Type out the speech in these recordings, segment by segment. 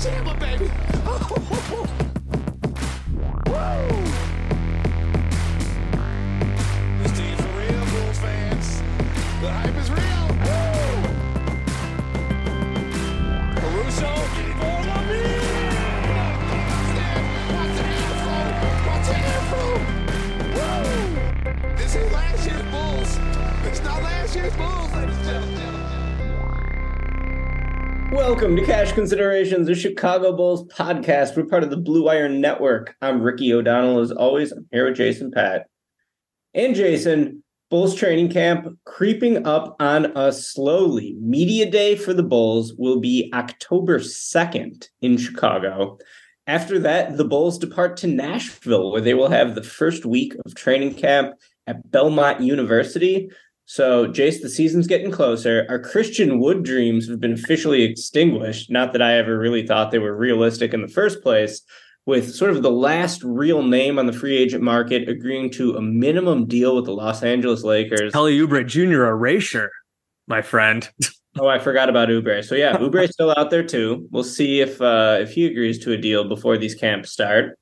Tampa, oh! baby. Oh! Welcome to Cash Considerations, a Chicago Bulls podcast. We're part of the Blue Wire Network. I'm Ricky O'Donnell. As always, I'm here with Jason Patt. And Jason, Bulls training camp creeping up on us slowly. Media day for the Bulls will be October 2nd in Chicago. After that, the Bulls depart to Nashville, where they will have the first week of training camp at Belmont University. So, Jace, the season's getting closer. Our Christian Wood dreams have been officially extinguished. Not that I ever really thought they were realistic in the first place. With sort of the last real name on the free agent market agreeing to a minimum deal with the Los Angeles Lakers. Kelly Oubre Jr. erasure, my friend. oh, I forgot about Oubre. So yeah, Oubre's still out there too. We'll see if uh, if he agrees to a deal before these camps start.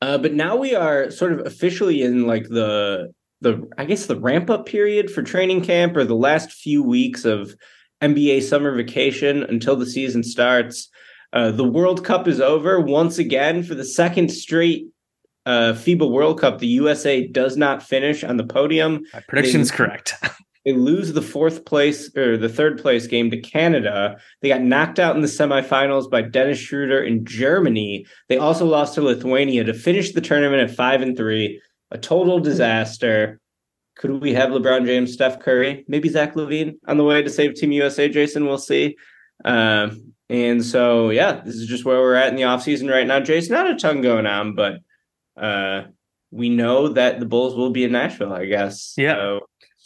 Uh, but now we are sort of officially in like the the I guess the ramp up period for training camp or the last few weeks of NBA summer vacation until the season starts. Uh, the World Cup is over once again for the second straight uh, FIBA World Cup. The USA does not finish on the podium. My prediction is correct. they lose the fourth place or the third place game to Canada. They got knocked out in the semifinals by Dennis Schroeder in Germany. They also lost to Lithuania to finish the tournament at five and three a total disaster. Could we have LeBron James, Steph Curry, maybe Zach LaVine on the way to save Team USA? Jason, we'll see. Um, and so, yeah, this is just where we're at in the offseason right now. Jason, not a ton going on, but uh, we know that the Bulls will be in Nashville, I guess. Yeah. So,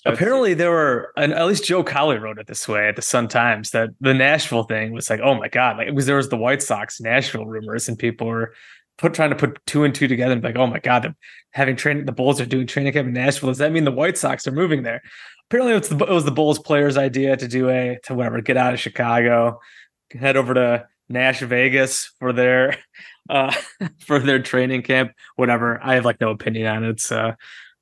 Apparently, there were, and at least Joe Cowley wrote it this way at the Sun Times that the Nashville thing was like, oh my god, like it was there was the White Sox Nashville rumors, and people were put trying to put two and two together and be like, oh my god, having training. The Bulls are doing training camp in Nashville. Does that mean the White Sox are moving there? Apparently, it was the, it was the Bulls players' idea to do a to whatever get out of Chicago, head over to Nash Vegas for their uh for their training camp. Whatever. I have like no opinion on it. It's uh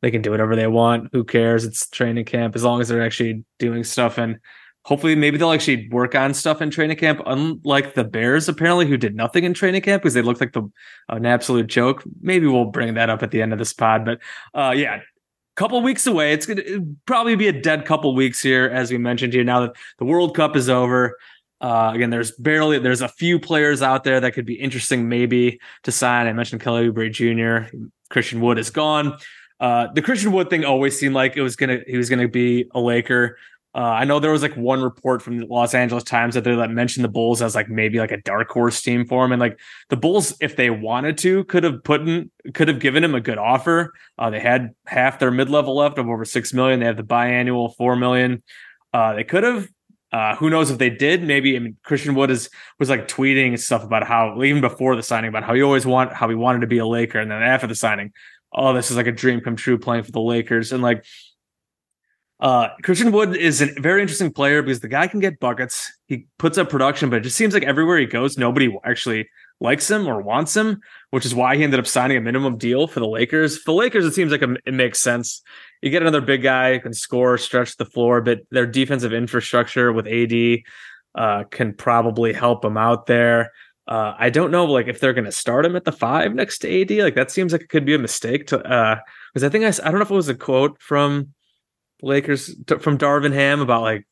they can do whatever they want. Who cares? It's training camp as long as they're actually doing stuff and hopefully maybe they'll actually work on stuff in training camp unlike the bears apparently who did nothing in training camp because they looked like the an absolute joke maybe we'll bring that up at the end of this pod but uh yeah a couple weeks away it's gonna probably be a dead couple weeks here as we mentioned here now that the world cup is over uh, again, there's barely there's a few players out there that could be interesting maybe to sign. I mentioned Kelly Oubre Jr. Christian Wood is gone. Uh, the Christian Wood thing always seemed like it was gonna he was gonna be a Laker. Uh, I know there was like one report from the Los Angeles Times that they that mentioned the Bulls as like maybe like a dark horse team for him, and like the Bulls, if they wanted to, could have put in, could have given him a good offer. Uh, they had half their mid level left of over six million. They have the biannual four million. Uh, they could have. Uh, who knows if they did? Maybe. I mean, Christian Wood is was like tweeting stuff about how even before the signing about how he always want how he wanted to be a Laker, and then after the signing, oh, this is like a dream come true playing for the Lakers, and like uh, Christian Wood is a very interesting player because the guy can get buckets. He puts up production, but it just seems like everywhere he goes, nobody actually likes him or wants him, which is why he ended up signing a minimum deal for the Lakers. For the Lakers, it seems like it makes sense. You get another big guy who can score, stretch the floor, but their defensive infrastructure with AD uh, can probably help them out there. Uh, I don't know, like if they're going to start him at the five next to AD. Like that seems like it could be a mistake to, because uh, I think I, I don't know if it was a quote from Lakers t- from Darvin Ham about like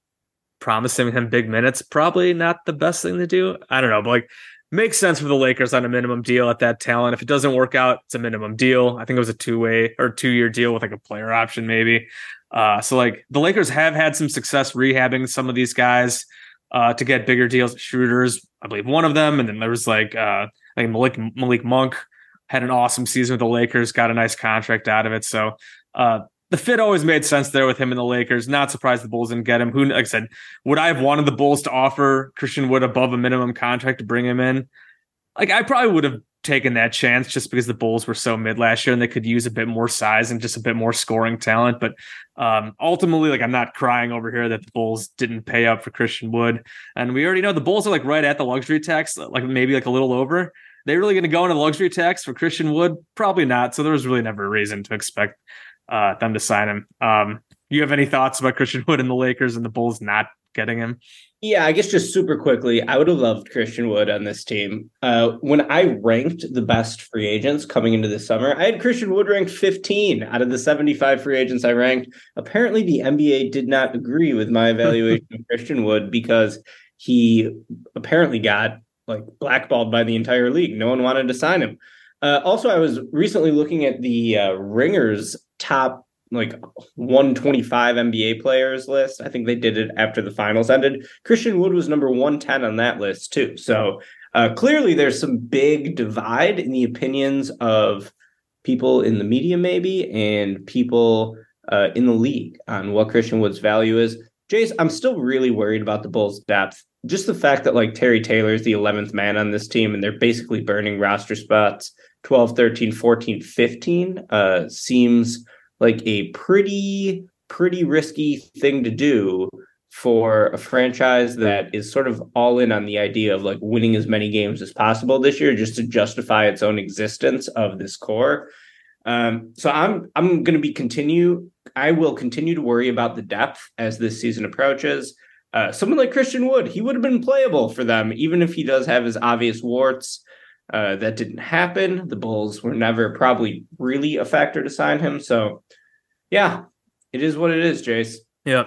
promising him big minutes. Probably not the best thing to do. I don't know, but like makes sense for the Lakers on a minimum deal at that talent. If it doesn't work out, it's a minimum deal. I think it was a two way or two year deal with like a player option maybe. Uh, so like the Lakers have had some success rehabbing some of these guys uh, to get bigger deals. Shooters, I believe, one of them, and then there was like uh, Malik Malik Monk had an awesome season with the Lakers, got a nice contract out of it. So uh, the fit always made sense there with him and the Lakers. Not surprised the Bulls didn't get him. Who, like I said, would I have wanted the Bulls to offer Christian Wood above a minimum contract to bring him in? Like I probably would have taken that chance just because the Bulls were so mid last year and they could use a bit more size and just a bit more scoring talent. But um, ultimately, like I'm not crying over here that the Bulls didn't pay up for Christian Wood. And we already know the Bulls are like right at the luxury tax, like maybe like a little over. They really going to go into the luxury tax for Christian Wood? Probably not. So there was really never a reason to expect uh, them to sign him. Um, you have any thoughts about Christian Wood and the Lakers and the Bulls not getting him? Yeah, I guess just super quickly, I would have loved Christian Wood on this team. Uh, when I ranked the best free agents coming into the summer, I had Christian Wood ranked 15 out of the 75 free agents I ranked. Apparently, the NBA did not agree with my evaluation of Christian Wood because he apparently got like blackballed by the entire league. No one wanted to sign him. Uh, also, I was recently looking at the uh, Ringers top like 125 NBA players list. I think they did it after the finals ended. Christian Wood was number 110 on that list too. So uh, clearly, there's some big divide in the opinions of people in the media, maybe, and people uh, in the league on what Christian Wood's value is. Jace, I'm still really worried about the Bulls' depth. Just the fact that like Terry Taylor is the 11th man on this team and they're basically burning roster spots 12, 13, 14, 15 uh, seems like a pretty, pretty risky thing to do for a franchise that is sort of all in on the idea of like winning as many games as possible this year just to justify its own existence of this core. Um, so I'm I'm going to be continue. I will continue to worry about the depth as this season approaches. Uh, someone like Christian Wood, he would have been playable for them, even if he does have his obvious warts. Uh, that didn't happen. The Bulls were never probably really a factor to sign him. So, yeah, it is what it is, Jace. Yeah.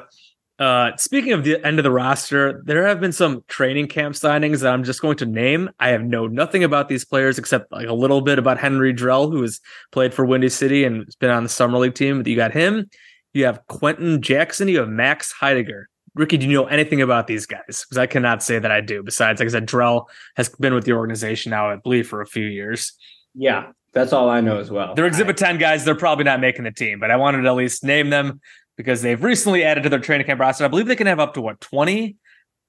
Uh, speaking of the end of the roster, there have been some training camp signings that I'm just going to name. I have know nothing about these players except like a little bit about Henry Drell, who has played for Windy City and has been on the summer league team. You got him. You have Quentin Jackson. You have Max Heidegger. Ricky, do you know anything about these guys? Because I cannot say that I do. Besides, like I said, Drell has been with the organization now, I believe, for a few years. Yeah, that's all I know as well. They're Exhibit I, 10 guys. They're probably not making the team, but I wanted to at least name them because they've recently added to their training camp roster. I believe they can have up to what, 20?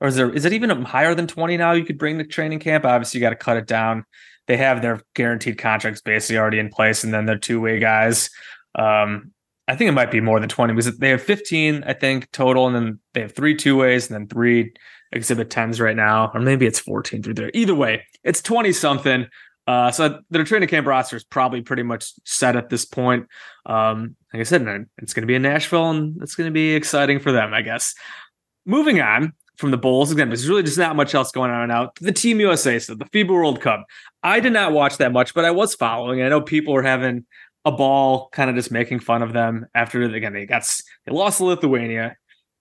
Or is there is it even higher than 20 now? You could bring the training camp. Obviously, you got to cut it down. They have their guaranteed contracts basically already in place, and then they're two-way guys. Um, I think it might be more than 20 because they have 15, I think, total, and then they have three two ways and then three exhibit 10s right now, or maybe it's 14 through there. Either way, it's 20 something. Uh, so their training camp roster is probably pretty much set at this point. Um, like I said, it's going to be in Nashville, and it's going to be exciting for them, I guess. Moving on from the Bulls again, there's really just not much else going on now. The Team USA, so the FIBA World Cup. I did not watch that much, but I was following. I know people were having a ball, kind of just making fun of them after again they got they lost to Lithuania.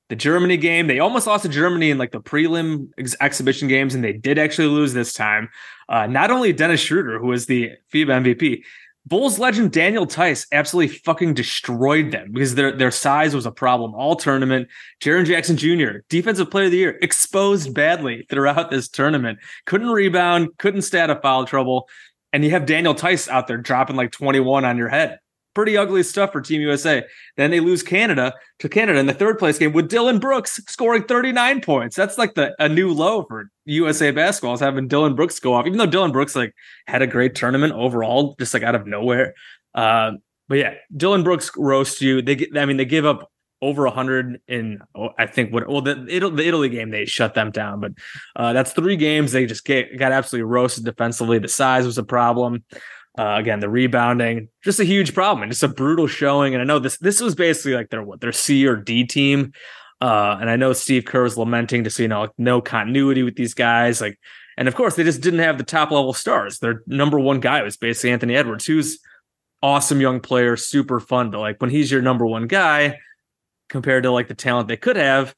The Germany game, they almost lost to Germany in like the prelim ex- exhibition games, and they did actually lose this time. Uh, not only Dennis Schroeder, who was the FIBA MVP, Bulls legend Daniel Theis absolutely fucking destroyed them because their their size was a problem all tournament. Jaren Jackson Jr., defensive player of the year, exposed badly throughout this tournament. Couldn't rebound, couldn't stay a foul trouble and you have Daniel Theis out there dropping like 21 on your head. Pretty ugly stuff for Team USA. Then they lose Canada to Canada in the third place game with Dillon Brooks scoring 39 points. That's like the a new low for USA basketball is having Dillon Brooks go off, even though Dillon Brooks like had a great tournament overall, just like out of nowhere. Uh, but yeah, Dillon Brooks roasts you. They I mean, they give up over 100 in oh, I think what well the the Italy game they shut them down, but uh, that's three games they just get, got absolutely roasted defensively. The size was a problem. Uh, again, the rebounding just a huge problem and just a brutal showing. And I know this this was basically like their what their C or D team. Uh, and I know Steve Kerr was lamenting to see you know like no continuity with these guys. Like, and of course they just didn't have the top level stars. Their number one guy was basically Anthony Edwards, who's awesome young player, super fun. But like when he's your number one guy, compared to like the talent they could have,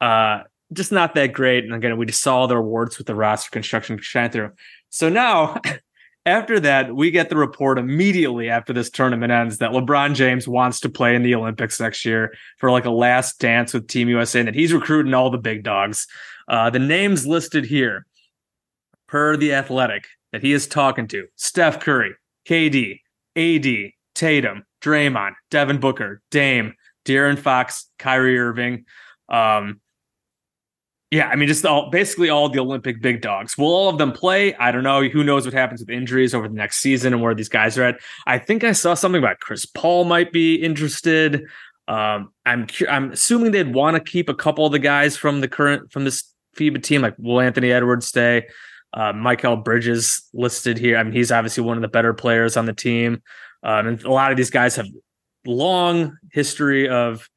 uh, just not that great. And again, we just saw the awards with the roster construction shine through. So now, after that, we get the report immediately after this tournament ends that LeBron James wants to play in the Olympics next year for like a last dance with Team USA, and that he's recruiting all the big dogs. Uh, the names listed here, per the Athletic, that he is talking to: Steph Curry, KD, AD, Tatum, Draymond, Devin Booker, Dame, De'Aaron Fox, Kyrie Irving. Um, yeah, I mean, just all basically all the Olympic big dogs. Will all of them play? I don't know. Who knows what happens with injuries over the next season and where these guys are at? I think I saw something about Chris Paul might be interested. Um, I'm I'm assuming they'd want to keep a couple of the guys from the current from this FIBA team, like will Anthony Edwards stay? Uh, Mikal Bridges listed here. I mean, he's obviously one of the better players on the team, um, and a lot of these guys have long history of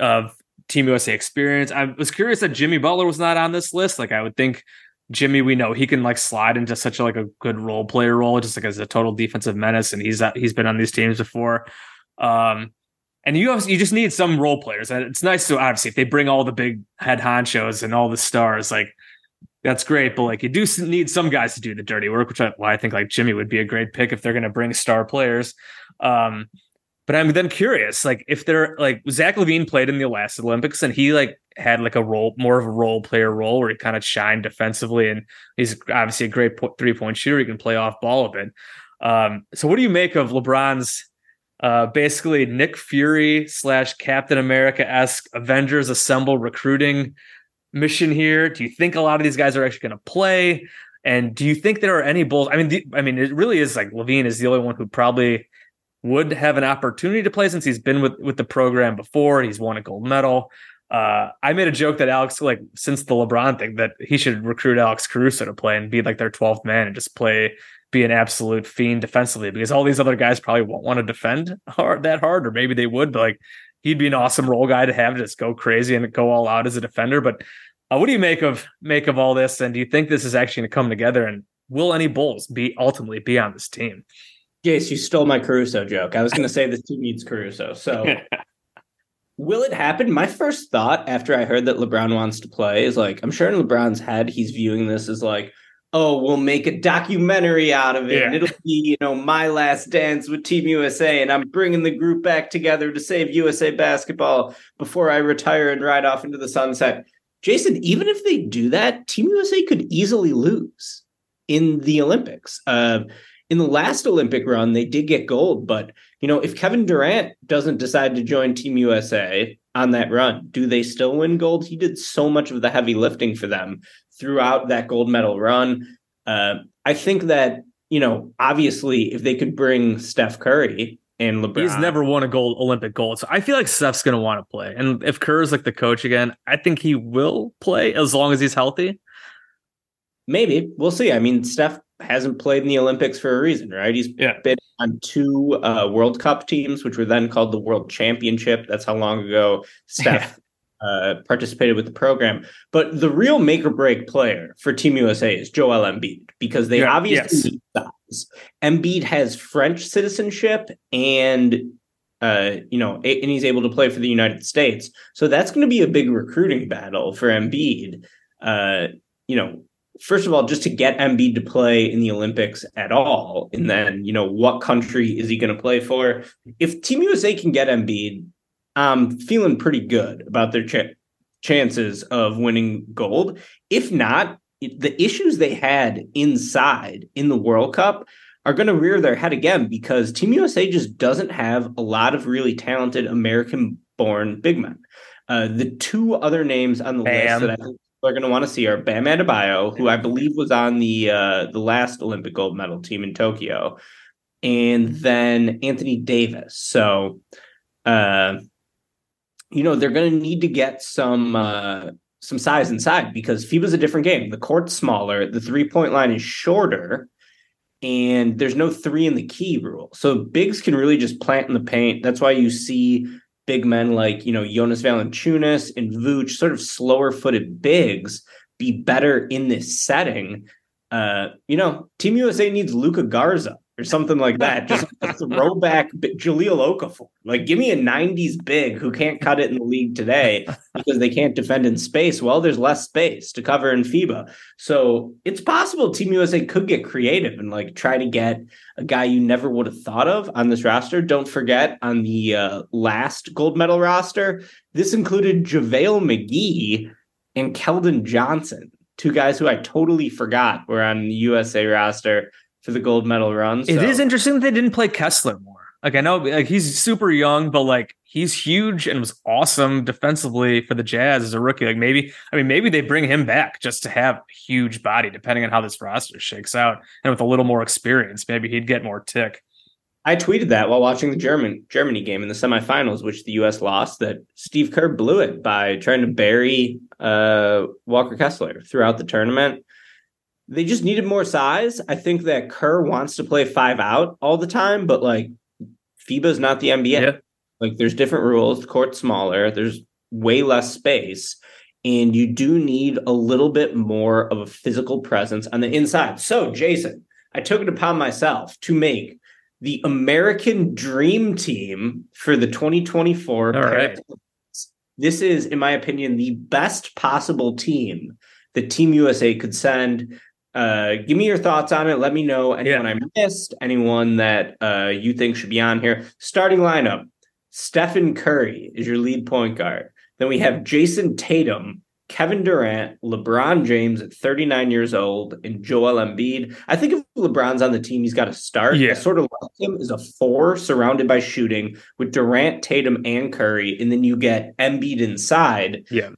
of Team USA experience. I was curious that Jimmy Butler was not on this list. Like I would think Jimmy, we know he can like slide into such a, like a good role player role, just like as a total defensive menace, and he's he's been on these teams before. Um, and you you just need some role players, and it's nice to obviously if they bring all the big head honchos and all the stars, like that's great. But like you do need some guys to do the dirty work, which I, well, I think like Jimmy would be a great pick if they're going to bring star players. Um, but I'm then curious, like if they're like Zach LaVine played in the last Olympics and he like had like a role, more of a role player role where he kind of shined defensively and he's obviously a great po- three point shooter. He can play off ball a bit. Um, so what do you make of LeBron's uh, basically Nick Fury slash Captain America esque Avengers Assemble recruiting mission here? Do you think a lot of these guys are actually going to play? And do you think there are any Bulls? I mean, the, I mean, it really is like LaVine is the only one who probably would have an opportunity to play since he's been with with the program before. He's won a gold medal. Uh, I made a joke that Alex, like since the LeBron thing, that he should recruit Alex Caruso to play and be like their 12th man and just play, be an absolute fiend defensively because all these other guys probably won't want to defend hard that hard, or maybe they would, but like he'd be an awesome role guy to have just go crazy and go all out as a defender. But uh, what do you make of make of all this? And do you think this is actually going to come together? And will any Bulls be ultimately be on this team? Jace, you stole my Caruso joke. I was going to say this team needs Caruso. So, will it happen? My first thought after I heard that LeBron wants to play is like, I'm sure in LeBron's head, he's viewing this as like, oh, we'll make a documentary out of it. Yeah. And it'll be, you know, my last dance with Team USA. And I'm bringing the group back together to save USA basketball before I retire and ride off into the sunset. Jason, even if they do that, Team USA could easily lose in the Olympics. Uh, in the last Olympic run, they did get gold, but you know, if Kevin Durant doesn't decide to join Team USA on that run, do they still win gold? He did so much of the heavy lifting for them throughout that gold medal run. Uh, I think that you know, obviously, if they could bring Steph Curry and LeBron, he's never won a gold Olympic gold, so I feel like Steph's going to want to play. And if Kerr's like the coach again, I think he will play as long as he's healthy. Maybe we'll see. I mean, Steph hasn't played in the Olympics for a reason, right? He's yeah. been on two uh, World Cup teams, which were then called the World Championship. That's how long ago Steph uh, participated with the program. But the real make or break player for Team USA is Joel Embiid because they yeah, obviously yes. size. Embiid has French citizenship and uh, you know, and he's able to play for the United States. So that's going to be a big recruiting battle for Embiid. Uh, you know, first of all, just to get Embiid to play in the Olympics at all, and then you know what country is he going to play for? If Team USA can get Embiid, I'm feeling pretty good about their ch- chances of winning gold. If not, the issues they had inside in the World Cup are going to rear their head again because Team USA just doesn't have a lot of really talented American-born big men. Uh, the two other names on the Bam. list that I think are going to want to see are Bam Adebayo, who I believe was on the uh, the last Olympic gold medal team in Tokyo, and then Anthony Davis. So, uh, you know, they're going to need to get some uh, some size inside because FIBA's a different game. The court's smaller, the three point line is shorter, and there's no three in the key rule. So bigs can really just plant in the paint. That's why you see big men like you know Jonas Valanciunas and Vooch, sort of slower footed bigs, be better in this setting. Uh, you know, Team USA needs Luka Garza or something like that. Just throwback Jahlil Okafor. Like, give me a 90s big who can't cut it in the league today because they can't defend in space. Well, there's less space to cover in FIBA. So it's possible Team USA could get creative and like try to get a guy you never would have thought of on this roster. Don't forget on the uh, last gold medal roster, this included JaVale McGee and Keldon Johnson. Two guys who I totally forgot were on the USA roster for the gold medal run. So. It is interesting that they didn't play Kessler more. Like I know like he's super young, but like he's huge and was awesome defensively for the Jazz as a rookie. Like maybe I mean maybe they bring him back just to have huge body, depending on how this roster shakes out. And with a little more experience, maybe he'd get more tick. I tweeted that while watching the German Germany game in the semifinals, which the U.S. lost. That Steve Kerr blew it by trying to bury uh, Walker Kessler throughout the tournament they just needed more size. I think that Kerr wants to play five out all the time, but like FIBA is not the NBA. Yeah. Like there's different rules. The court's smaller. There's way less space. And you do need a little bit more of a physical presence on the inside. So, Jason, I took it upon myself to make the American Dream Team for the 2024. All right. This is, in my opinion, the best possible team that Team USA could send uh, give me your thoughts on it. Let me know anyone yeah. I missed, anyone that uh, you think should be on here. Starting lineup: Stephen Curry is your lead point guard. Then we have Jayson Tatum, Kevin Durant, LeBron James at 39 years old, and Joel Embiid. I think if LeBron's on the team, he's got to start. Yeah. I sort of like him as a four surrounded by shooting with Durant, Tatum, and Curry, and then you get Embiid inside. Yeah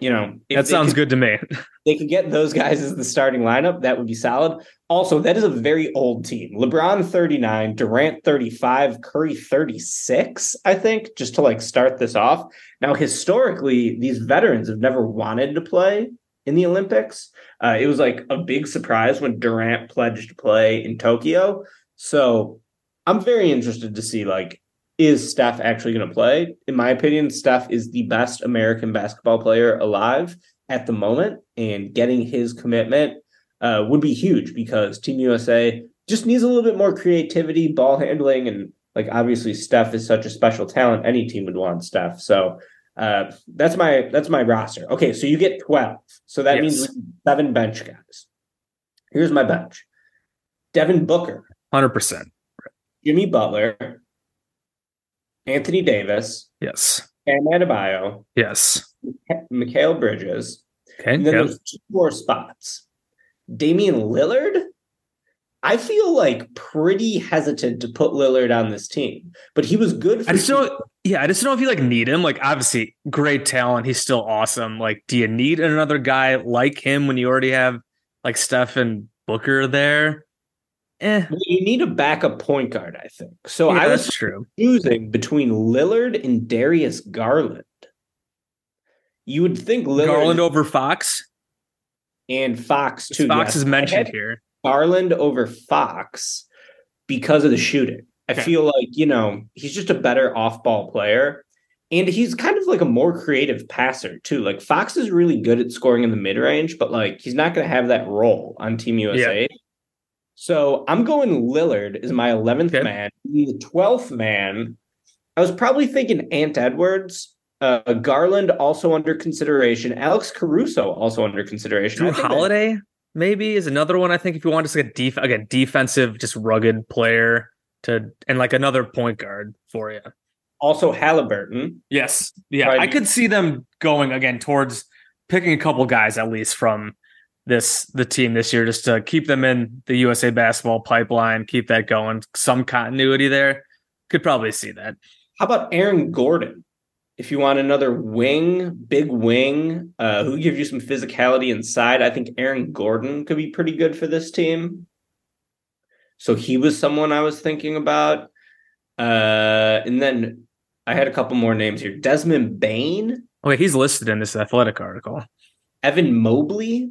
you know, that sounds could, good to me. they could get those guys as the starting lineup. That would be solid. Also, that is a very old team. LeBron 39, Durant 35, Curry 36, I think, just to like start this off. Now, historically, these veterans have never wanted to play in the Olympics. Uh, it was like a big surprise when Durant pledged to play in Tokyo. So I'm very interested to see like is Steph actually going to play? In my opinion, Steph is the best American basketball player alive at the moment, and getting his commitment uh, would be huge because Team USA just needs a little bit more creativity, ball handling, and like obviously Steph is such a special talent. Any team would want Steph. So uh, that's my that's my roster. Okay, so you get twelve. So that yes. means seven bench guys. Here's my bench: Devin Booker, hundred percent. Jimmy Butler, Anthony Davis. Yes. Bam Adebayo. Yes. Mikal Bridges. Okay. And then yep. there's two more spots. Damian Lillard. I feel like pretty hesitant to put Lillard on this team, but he was good. I just don't. Yeah, I just don't know if you like need him. Like, obviously, great talent. He's still awesome. Like, do you need another guy like him when you already have like Steph and Booker there? Eh. Well, you need a backup point guard, I think. So yeah, I was true. choosing between Lillard and Darius Garland. You would think Lillard Garland over Fox and Fox too. Fox yes. is mentioned here. Garland over Fox because of the shooting. I okay. feel like you know he's just a better off-ball player, and he's kind of like a more creative passer too. Like Fox is really good at scoring in the mid-range, but like he's not going to have that role on Team USA. Yeah. So I'm going Lillard is my 11th okay. man. The 12th man, I was probably thinking Ant Edwards. Uh, Garland also under consideration. Alex Caruso also under consideration. Jrue Holiday that, maybe is another one. I think if you want just like a def- again defensive, just rugged player to and like another point guard for you. Also Halliburton. Yes, yeah, right. I could see them going again towards picking a couple guys at least from this the team this year just to keep them in the USA basketball pipeline, keep that going, some continuity there. Could probably see that. How about Aaron Gordon? If you want another wing, big wing, uh, who gives you some physicality inside, I think Aaron Gordon could be pretty good for this team. So he was someone I was thinking about. Uh, and then I had a couple more names here. Desmond Bane, Oh, wait, he's listed in this athletic article. Evan Mobley,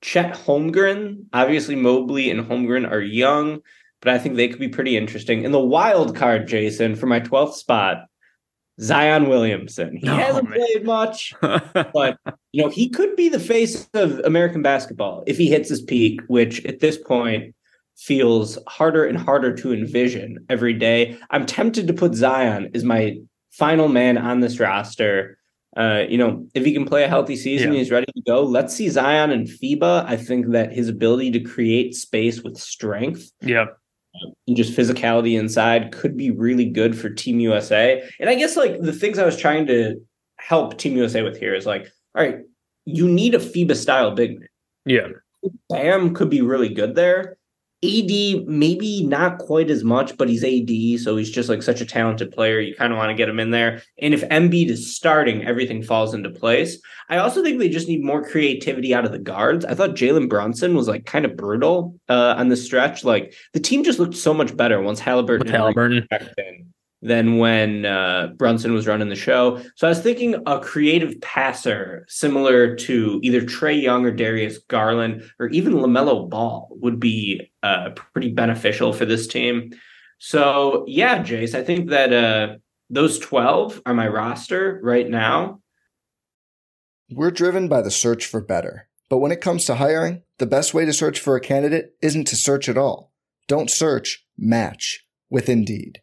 Chet Holmgren. Obviously, Mobley and Holmgren are young, but I think they could be pretty interesting. In the wild card, Jason, for my 12th spot, Zion Williamson. He Oh, hasn't man. played much, but you know, he could be the face of American basketball if he hits his peak, which at this point feels harder and harder to envision every day. I'm tempted to put Zion as my final man on this roster. Uh, you know, if he can play a healthy season, Yeah. he's ready to go. Let's see Zion and FIBA. I think that his ability to create space with strength yeah, and just physicality inside could be really good for Team USA. And I guess like the things I was trying to help Team USA with here is like, all right, you need a FIBA style big man. Yeah. Bam could be really good there. AD maybe not quite as much, but he's AD, so he's just like such a talented player. You kind of want to get him in there. And if Embiid is starting, everything falls into place. I also think they just need more creativity out of the guards. I thought Jalen Brunson was like kind of brutal uh, on the stretch. Like the team just looked so much better once Halliburton Halliburton. Than when uh, Brunson was running the show. So I was thinking a creative passer similar to either Trae Young or Darius Garland or even LaMelo Ball would be uh, pretty beneficial for this team. So yeah, Jace, I think that uh, those 12 are my roster right now. We're driven by the search for better. But when it comes to hiring, the best way to search for a candidate isn't to search at all. Don't search, match with Indeed.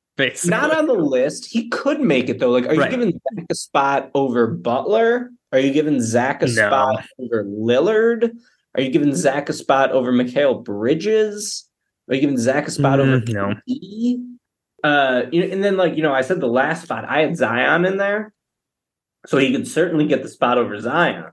Basically. Not on the list. He could make it though. Like, are you giving Zach a spot over Butler? Are you giving Zach a No. spot over Lillard? Are you giving Zach a spot over Mikal Bridges? Are you giving Zach a spot over Mm, no. Uh, you know, and then like you know, I said the last spot. I had Zion in there, so he could certainly get the spot over Zion.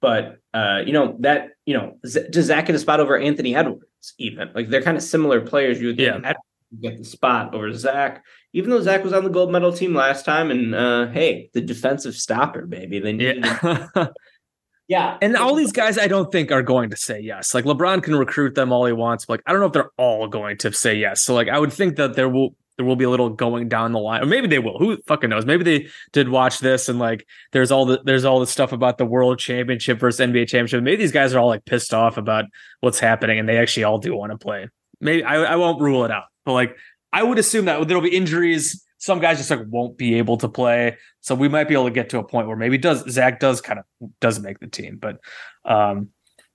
But uh, you know that you know, Z- does Zach get a spot over Anthony Edwards? Even like they're kind of similar players. You would think Yeah. Edwards get the spot over Zach, even though Zach was on the gold medal team last time. And uh, hey, the defensive stopper, baby. They needed Yeah. yeah, and all these guys I don't think are going to say yes. Like LeBron can recruit them all he wants, but like I don't know if they're all going to say yes. So like I would think that there will there will be a little going down the line. Or maybe they will. Who fucking knows? Maybe they did watch this and like there's all the there's all the stuff about the world championship versus NBA championship. Maybe these guys are all like pissed off about what's happening and they actually all do want to play. Maybe I, I won't rule it out. But like I would assume that there'll be injuries. Some guys just like won't be able to play. So we might be able to get to a point where maybe does Zach does kind of does make the team. But um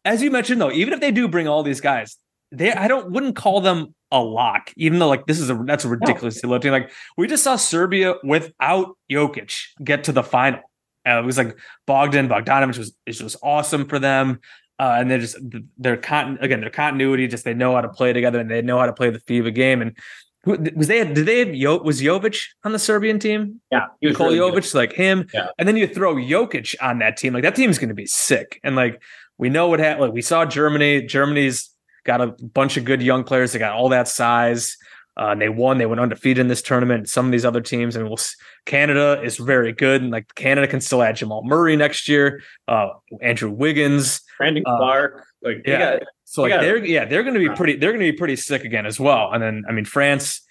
as you mentioned though, even if they do bring all these guys, they I don't wouldn't call them a lock, even though like this is a that's a ridiculously low team. Like we just saw Serbia without Jokic get to the final. Uh, it was like Bogdan Bogdanovic was it was awesome for them. Uh, and they're just their con again their continuity, just they know how to play together and they know how to play the FIBA game. And who, was they did they have Yo, was Jovic on the Serbian team? yeah, he was really good. Jovic, like him, Yeah. and then you throw Jokic on that team. Like that team's going to be sick. And like we know what happened. Like we saw Germany. Germany's got a bunch of good young players. They got all that size. Uh, and they won. They went undefeated in this tournament. Some of these other teams, mean, we'll, Canada is very good, and like Canada can still add Jamal Murray next year. Uh, Andrew Wiggins. Brandon Uh, Clarke. Like, yeah. got- So like Yeah. they're yeah they're going to be pretty they're going to be pretty sick again as well. And then I mean France,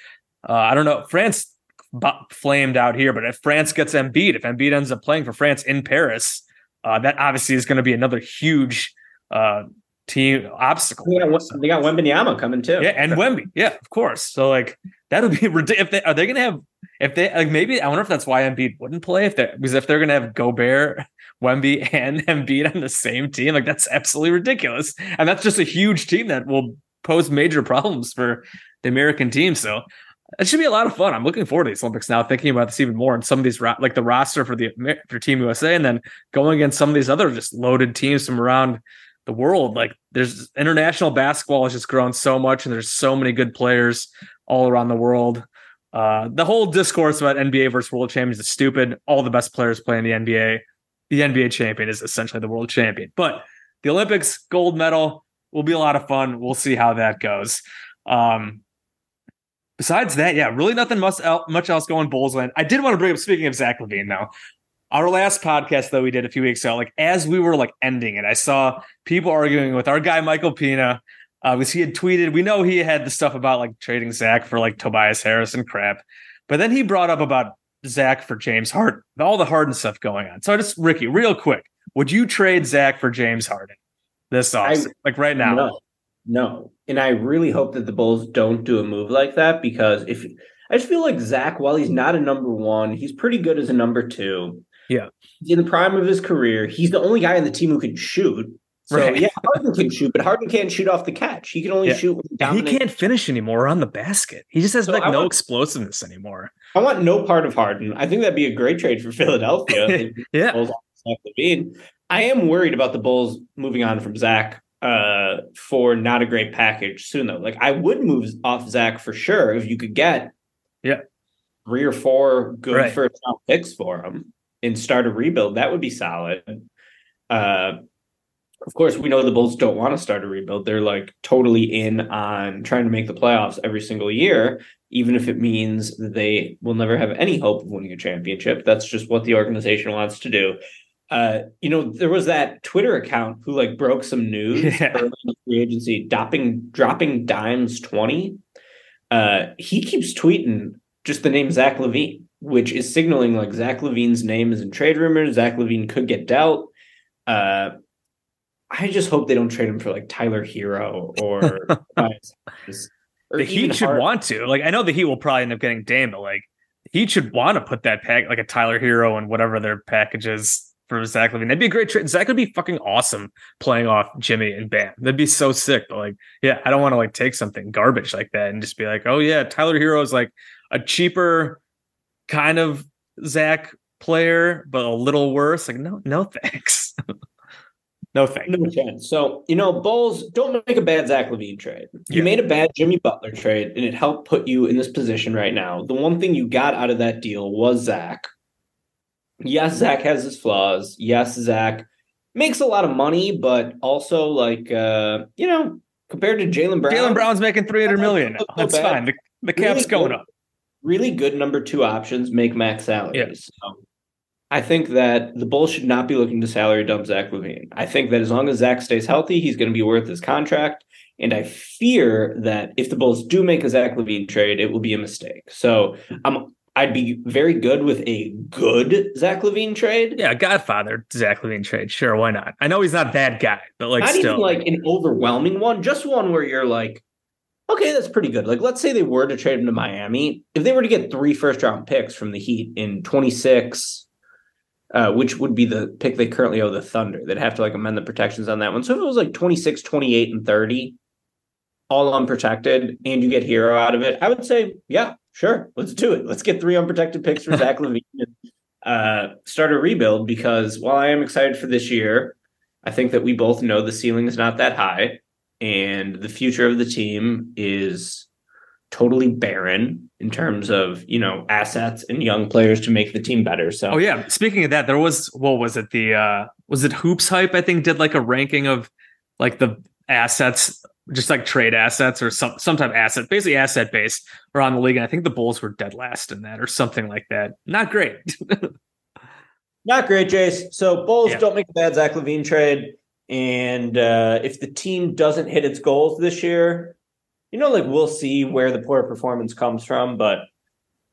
uh, I don't know France flamed out here, but if France gets Embiid, if Embiid ends up playing for France in Paris, uh, that obviously is going to be another huge uh, team obstacle. they got, they got Wembanyama coming too. Yeah, and Wemby, yeah, of course. So like that'll be ridiculous. If they are they going to have if they like maybe I wonder if that's why Embiid wouldn't play if they because if they're going to have Gobert Wemby and Embiid on the same team. Like that's absolutely ridiculous. And that's just a huge team that will pose major problems for the American team. So it should be a lot of fun. I'm looking forward to these Olympics now, thinking about this even more. And some of these, like the roster for the for Team USA, and then going against some of these other just loaded teams from around the world. Like there's international basketball has just grown so much, and there's so many good players all around the world. Uh, the whole discourse about NBA versus world champions is stupid. All the best players play in the NBA. The NBA champion is essentially the world champion. But the Olympics gold medal will be a lot of fun. We'll see how that goes. Um, besides that, yeah, really nothing much much else going Bulls land. I did want to bring up speaking of Zach LaVine, though. Our last podcast that we did a few weeks ago, like as we were like ending it, I saw people arguing with our guy Michael Pina uh, he had tweeted. We know he had the stuff about like trading Zach for like Tobias Harris and crap, but then he brought up about Zach for James Harden, all the Harden stuff going on. So I just Ricky, real quick, would you trade Zach for James Harden this offseason, like right now? No, no, and I really hope that the Bulls don't do a move like that because if I just feel like Zach, while he's not a number one, he's pretty good as a number two. Yeah, in the prime of his career, he's the only guy in the team who can shoot. So right. yeah, Harden can shoot, but Harden can't shoot off the catch. He can only yeah. shoot. he can't finish anymore on the basket. He just has so like I no want, explosiveness anymore. I want no part of Harden. I think that'd be a great trade for Philadelphia. yeah, I am worried about the Bulls moving on from Zach uh, for not a great package soon though. Like I would move off Zach for sure if you could get yeah three or four good right. first round picks for him and start a rebuild. That would be solid. Uh, of course, we know the Bulls don't want to start a rebuild. They're like totally in on trying to make the playoffs every single year, even if it means that they will never have any hope of winning a championship. That's just what the organization wants to do. Uh, you know, there was that Twitter account who like broke some news yeah. early in the free agency, dropping dropping dimes twenty. Uh, he keeps tweeting just the name Zach LaVine, which is signaling like Zach LaVine's name is in trade rumors. Zach LaVine could get dealt. Uh, I just hope they don't trade him for like Tyler Herro or. or the Heat should hard. want to. Like, I know the Heat will probably end up getting Dame, but like, Heat should want to put that pack like a Tyler Herro and whatever their packages for Zach LaVine. That'd be a great trade. Zach would be fucking awesome playing off Jimmy and Bam. That'd be so sick. But like, yeah, I don't want to like take something garbage like that and just be like, oh yeah, Tyler Herro is like a cheaper kind of Zach player, but a little worse. Like, no, no thanks. no thanks. No chance. So, you know, Bulls don't make a bad Zach LaVine trade. You yeah. made a bad Jimmy Butler trade, and it helped put you in this position right now. The one thing you got out of that deal was Zach yes, Zach has his flaws. Yes, Zach makes a lot of money, but also like uh, you know, compared to Jaylen Brown, Jaylen Brown's making three hundred million. That's fine. The, the cap's really going good, up. Really good number two options make max salaries. Yeah. So I think that the Bulls should not be looking to salary dump Zach LaVine. I think that as long as Zach stays healthy, he's going to be worth his contract. And I fear that if the Bulls do make a Zach LaVine trade, it will be a mistake. So I'm I'd be very good with a good Zach LaVine trade. Yeah, Godfather Zach LaVine trade. Sure, why not? I know he's not that guy, but like not still. even like an overwhelming one, just one where you're like, okay, that's pretty good. Like, let's say they were to trade him to Miami. If they were to get three first round picks from the Heat in 26, uh, which would be the pick they currently owe the Thunder, they'd have to like amend the protections on that one. So if it was like 26, 28, and 30, all unprotected, and you get Herro out of it, I would say, yeah, sure, let's do it. Let's get three unprotected picks for Zach LaVine and uh, start a rebuild because while I am excited for this year, I think that we both know the ceiling is not that high and the future of the team is totally barren in terms of you know assets and young players to make the team better so oh yeah speaking of that there was what was it the uh was it HoopsHype i think did like a ranking of like the assets just like trade assets or some some type of asset, basically asset based around the league. And I think the Bulls were dead last in that or something like that. Not great. Not great, Jace. So Bulls yeah. don't make a bad Zach LaVine trade. And uh, if the team doesn't hit its goals this year, you know, like we'll see where the poor performance comes from, but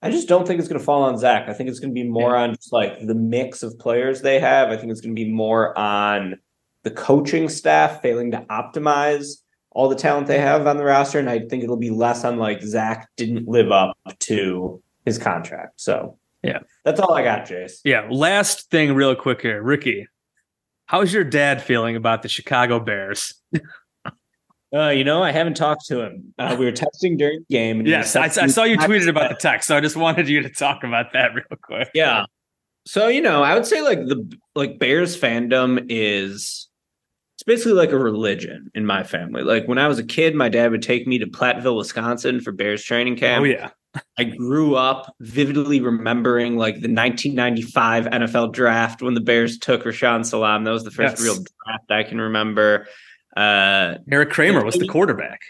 I just don't think it's going to fall on Zach. I think it's going to be more on just like the mix of players they have. I think it's going to be more on the coaching staff failing to optimize all the talent they have on the roster, and I think it'll be less on like Zach didn't live up to his contract. So yeah, that's all I got, Jace. Yeah. Last thing, real quick here, Ricky. How's your dad feeling about the Chicago Bears? Uh, you know, I haven't talked to him. Uh, we were texting during the game. And Yes, I, I saw you tweeted about the text, so I just wanted you to talk about that real quick. Yeah. So you know, I would say like the like Bears fandom is basically like a religion in my family. Like when I was a kid, my dad would take me to Platteville, Wisconsin for Bears training camp. Oh yeah, I grew up vividly remembering like the 1995 NFL draft when the Bears took Rashaan Salaam. That was the first Yes. real draft I can remember. Uh, Erik Kramer was the quarterback,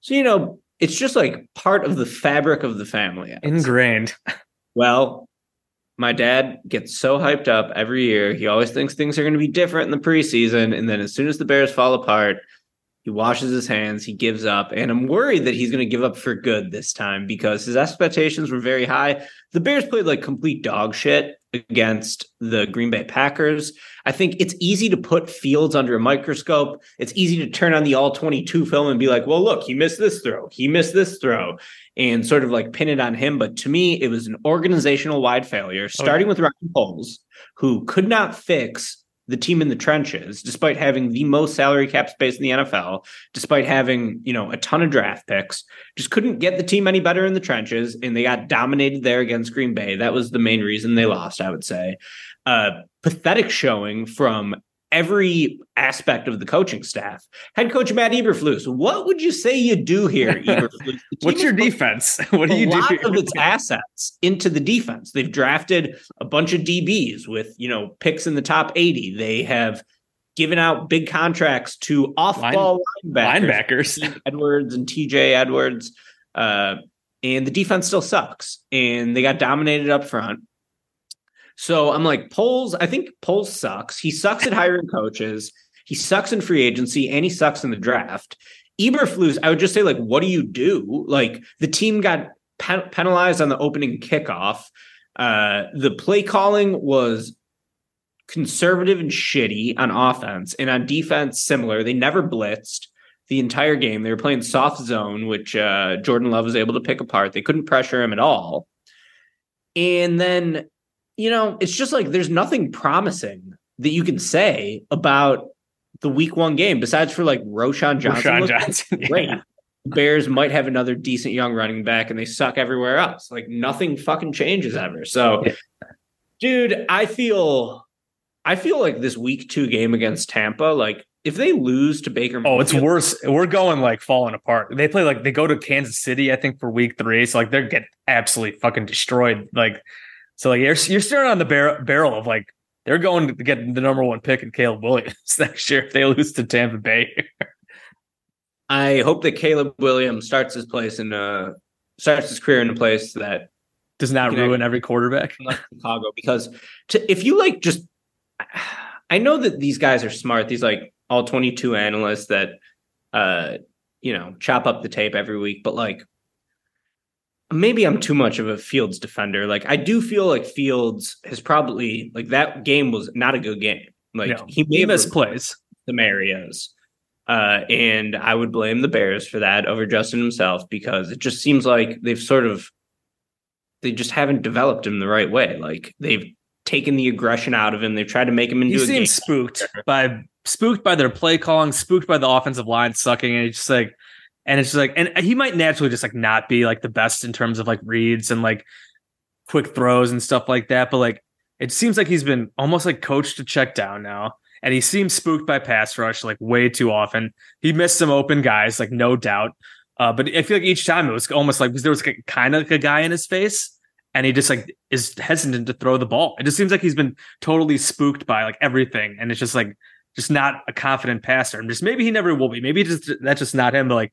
so you know, it's just like part of the fabric of the family. I would say. ingrained. Well, my dad gets so hyped up every year. He always thinks things are going to be different in the preseason. And then as soon as the Bears fall apart, he washes his hands, he gives up. And I'm worried that he's going to give up for good this time because his expectations were very high. The Bears played like complete dog shit against the Green Bay Packers. I think it's easy to put Fields under a microscope. It's easy to turn on the all 22 film and be like, well, look, he missed this throw. He missed this throw and sort of like pin it on him. But to me, it was an organizational wide failure, oh, starting with Ryan Poles, who could not fix the team in the trenches, despite having the most salary cap space in the NFL, despite having, you know, a ton of draft picks, just couldn't get the team any better in the trenches. And they got dominated there against Green Bay. That was the main reason they lost, I would say. Uh, pathetic showing from every aspect of the coaching staff. Head coach Matt Eberflus, what would you say you do here, Eberflus? What's your defense? What do you do? A lot of its assets into the defense. They've drafted a bunch of DBs with you know picks in the top eighty. They have given out big contracts to off-ball linebackers, Linebackers. Edmunds and TJ Edwards, uh, and the defense still sucks. And they got dominated up front. So I'm like, Poles. I think Poles sucks. He sucks at hiring coaches. He sucks in free agency, and he sucks in the draft. Eberflus, I would just say, like, what do you do? Like, the team got pen- penalized on the opening kickoff. Uh, the play calling was conservative and shitty on offense, and on defense, similar. They never blitzed the entire game. They were playing soft zone, which uh, Jordan Love was able to pick apart. They couldn't pressure him at all. And then, you know, it's just like there's nothing promising that you can say about the week one game besides for like Roschon Johnson. Looked Johnson. great. Yeah. Bears might have another decent young running back and they suck everywhere else. Like nothing fucking changes ever. So dude, I feel I feel like this week two game against Tampa, like if they lose to Baker Oh, it's worse. We're going like falling apart. They play like they go to Kansas City, I think, for week three. So like they're getting absolutely fucking destroyed. Like so, like you're you're staring on the barrel barrel of like they're going to get the number one pick in Caleb Williams next year if they lose to Tampa Bay. I hope that Caleb Williams starts his place in uh starts his career in a place that Does not You know, ruin every quarterback. like Chicago because to, if you like just I know that these guys are smart these like all 22 analysts that uh you know chop up the tape every week but like maybe I'm too much of a Fields defender like I do feel like Fields has probably like that game was not a good game like No, he made he have missed plays. some areas. Uh, and I would blame the Bears for that over Justin himself because it just seems like they've sort of they just haven't developed him the right way. Like they've taken the aggression out of him. They've tried to make him into He a game. seems spooked by spooked by their play calling, spooked by the offensive line sucking, and it's just like, and it's just like, and he might naturally just like not be like the best in terms of like reads and like quick throws and stuff like that. But like, it seems like he's been almost like coached to check down now, and he seems spooked by pass rush like way too often. He missed some open guys, like no doubt. Uh, but I feel like each time it was almost like because there was like, kind of like a guy in his face, and he just like is hesitant to throw the ball. It just seems like he's been totally spooked by like everything, and it's just like just not a confident passer. And just maybe he never will be. Maybe just that's just not him. But like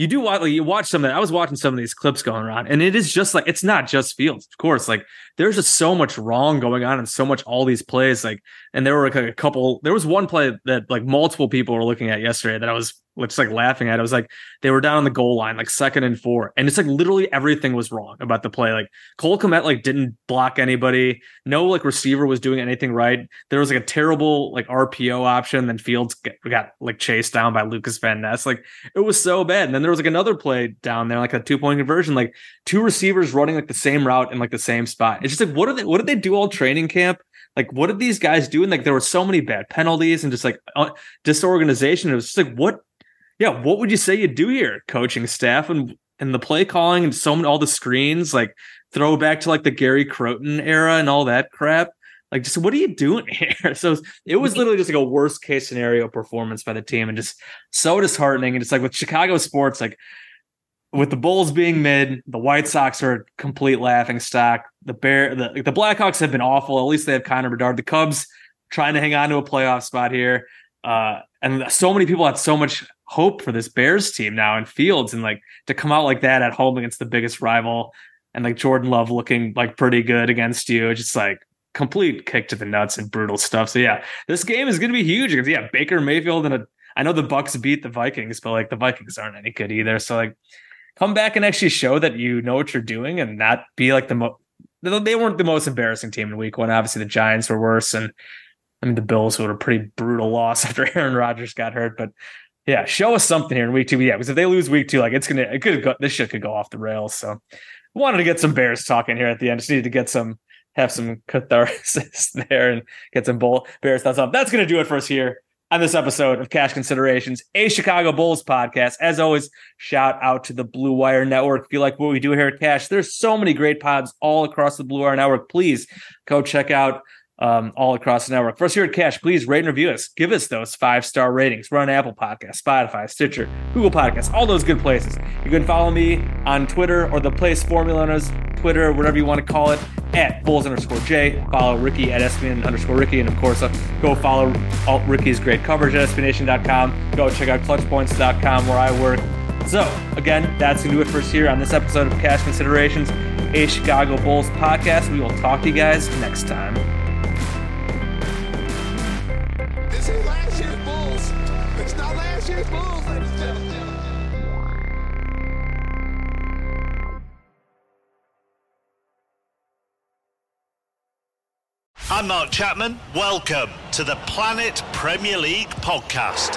you do watch, like you watch some of. That. I was watching some of these clips going around, and it is just like it's not just Fields, of course. Like there's just so much wrong going on, and so much all these plays. Like, and there were like a couple. There was one play that like multiple people were looking at yesterday that I was just like laughing at. it. I was like, they were down on the goal line, like second and four, and it's like literally everything was wrong about the play. Like Cole Kmet like didn't block anybody. No like receiver was doing anything right. There was like a terrible like RPO option. Then Fields got, got like chased down by Lucas Van Ness. Like it was so bad. And then there was like another play down there, like a two point conversion, like two receivers running like the same route in like the same spot. It's just like what are they? What did they do all training camp? like what did these guys do? And like there were so many bad penalties and just like uh, disorganization. It was just like what, yeah, what would you say you do here, coaching staff and and the play calling and so many all the screens like throw back to like the Gary Crowton era and all that crap. Like, just what are you doing here? So it was literally just like a worst case scenario performance by the team, and just so disheartening. And it's like with Chicago sports, like with the Bulls being mid, the White Sox are a complete laughing stock. The Bear, the the Blackhawks have been awful. At least they have Connor Bedard. The Cubs trying to hang on to a playoff spot here, uh, and so many people had so much hope for this Bears team now in Fields, and like to come out like that at home against the biggest rival, and like Jordan Love looking like pretty good against you. Just like complete kick to the nuts and brutal stuff. So yeah, this game is going to be huge because yeah, Baker Mayfield and a I know the Bucs beat the Vikings, but like the Vikings aren't any good either. So like come back and actually show that you know what you're doing and not be like the most they weren't the most embarrassing team in week one. Obviously the Giants were worse and I mean the Bills were a pretty brutal loss after Aaron Rodgers got hurt, but yeah, show us something here in week two. Yeah, because if they lose week two, like it's gonna it could go this shit could go off the rails. So wanted to get some Bears talking here at the end. Just needed to get some have some catharsis there and get some bull Bears thoughts up. That's to do it for us here on this episode of Cash Considerations, a Chicago Bulls podcast. As always, shout out to the Blue Wire Network. If you like what we do here at Cash, there's so many great pods all across the Blue Wire Network. Please go check out um, all across the network. First, here at Cash, please rate and review us. Give us those five star ratings. We're on Apple Podcasts, Spotify, Stitcher, Google Podcasts, all those good places. You can follow me on Twitter or the place formula known as Twitter, whatever you want to call it, at Bulls underscore J. Follow Ricky at SBN underscore Ricky. And of course, uh, go follow all Ricky's great coverage at SBNation.com. Go check out ClutchPoints.com where I work. So, again, that's going to do it for us here on this episode of Cash Considerations, a Chicago Bulls podcast. We will talk to you guys next time. Ladies and. I'm Mark Chapman. Welcome to the Planet Premier League podcast.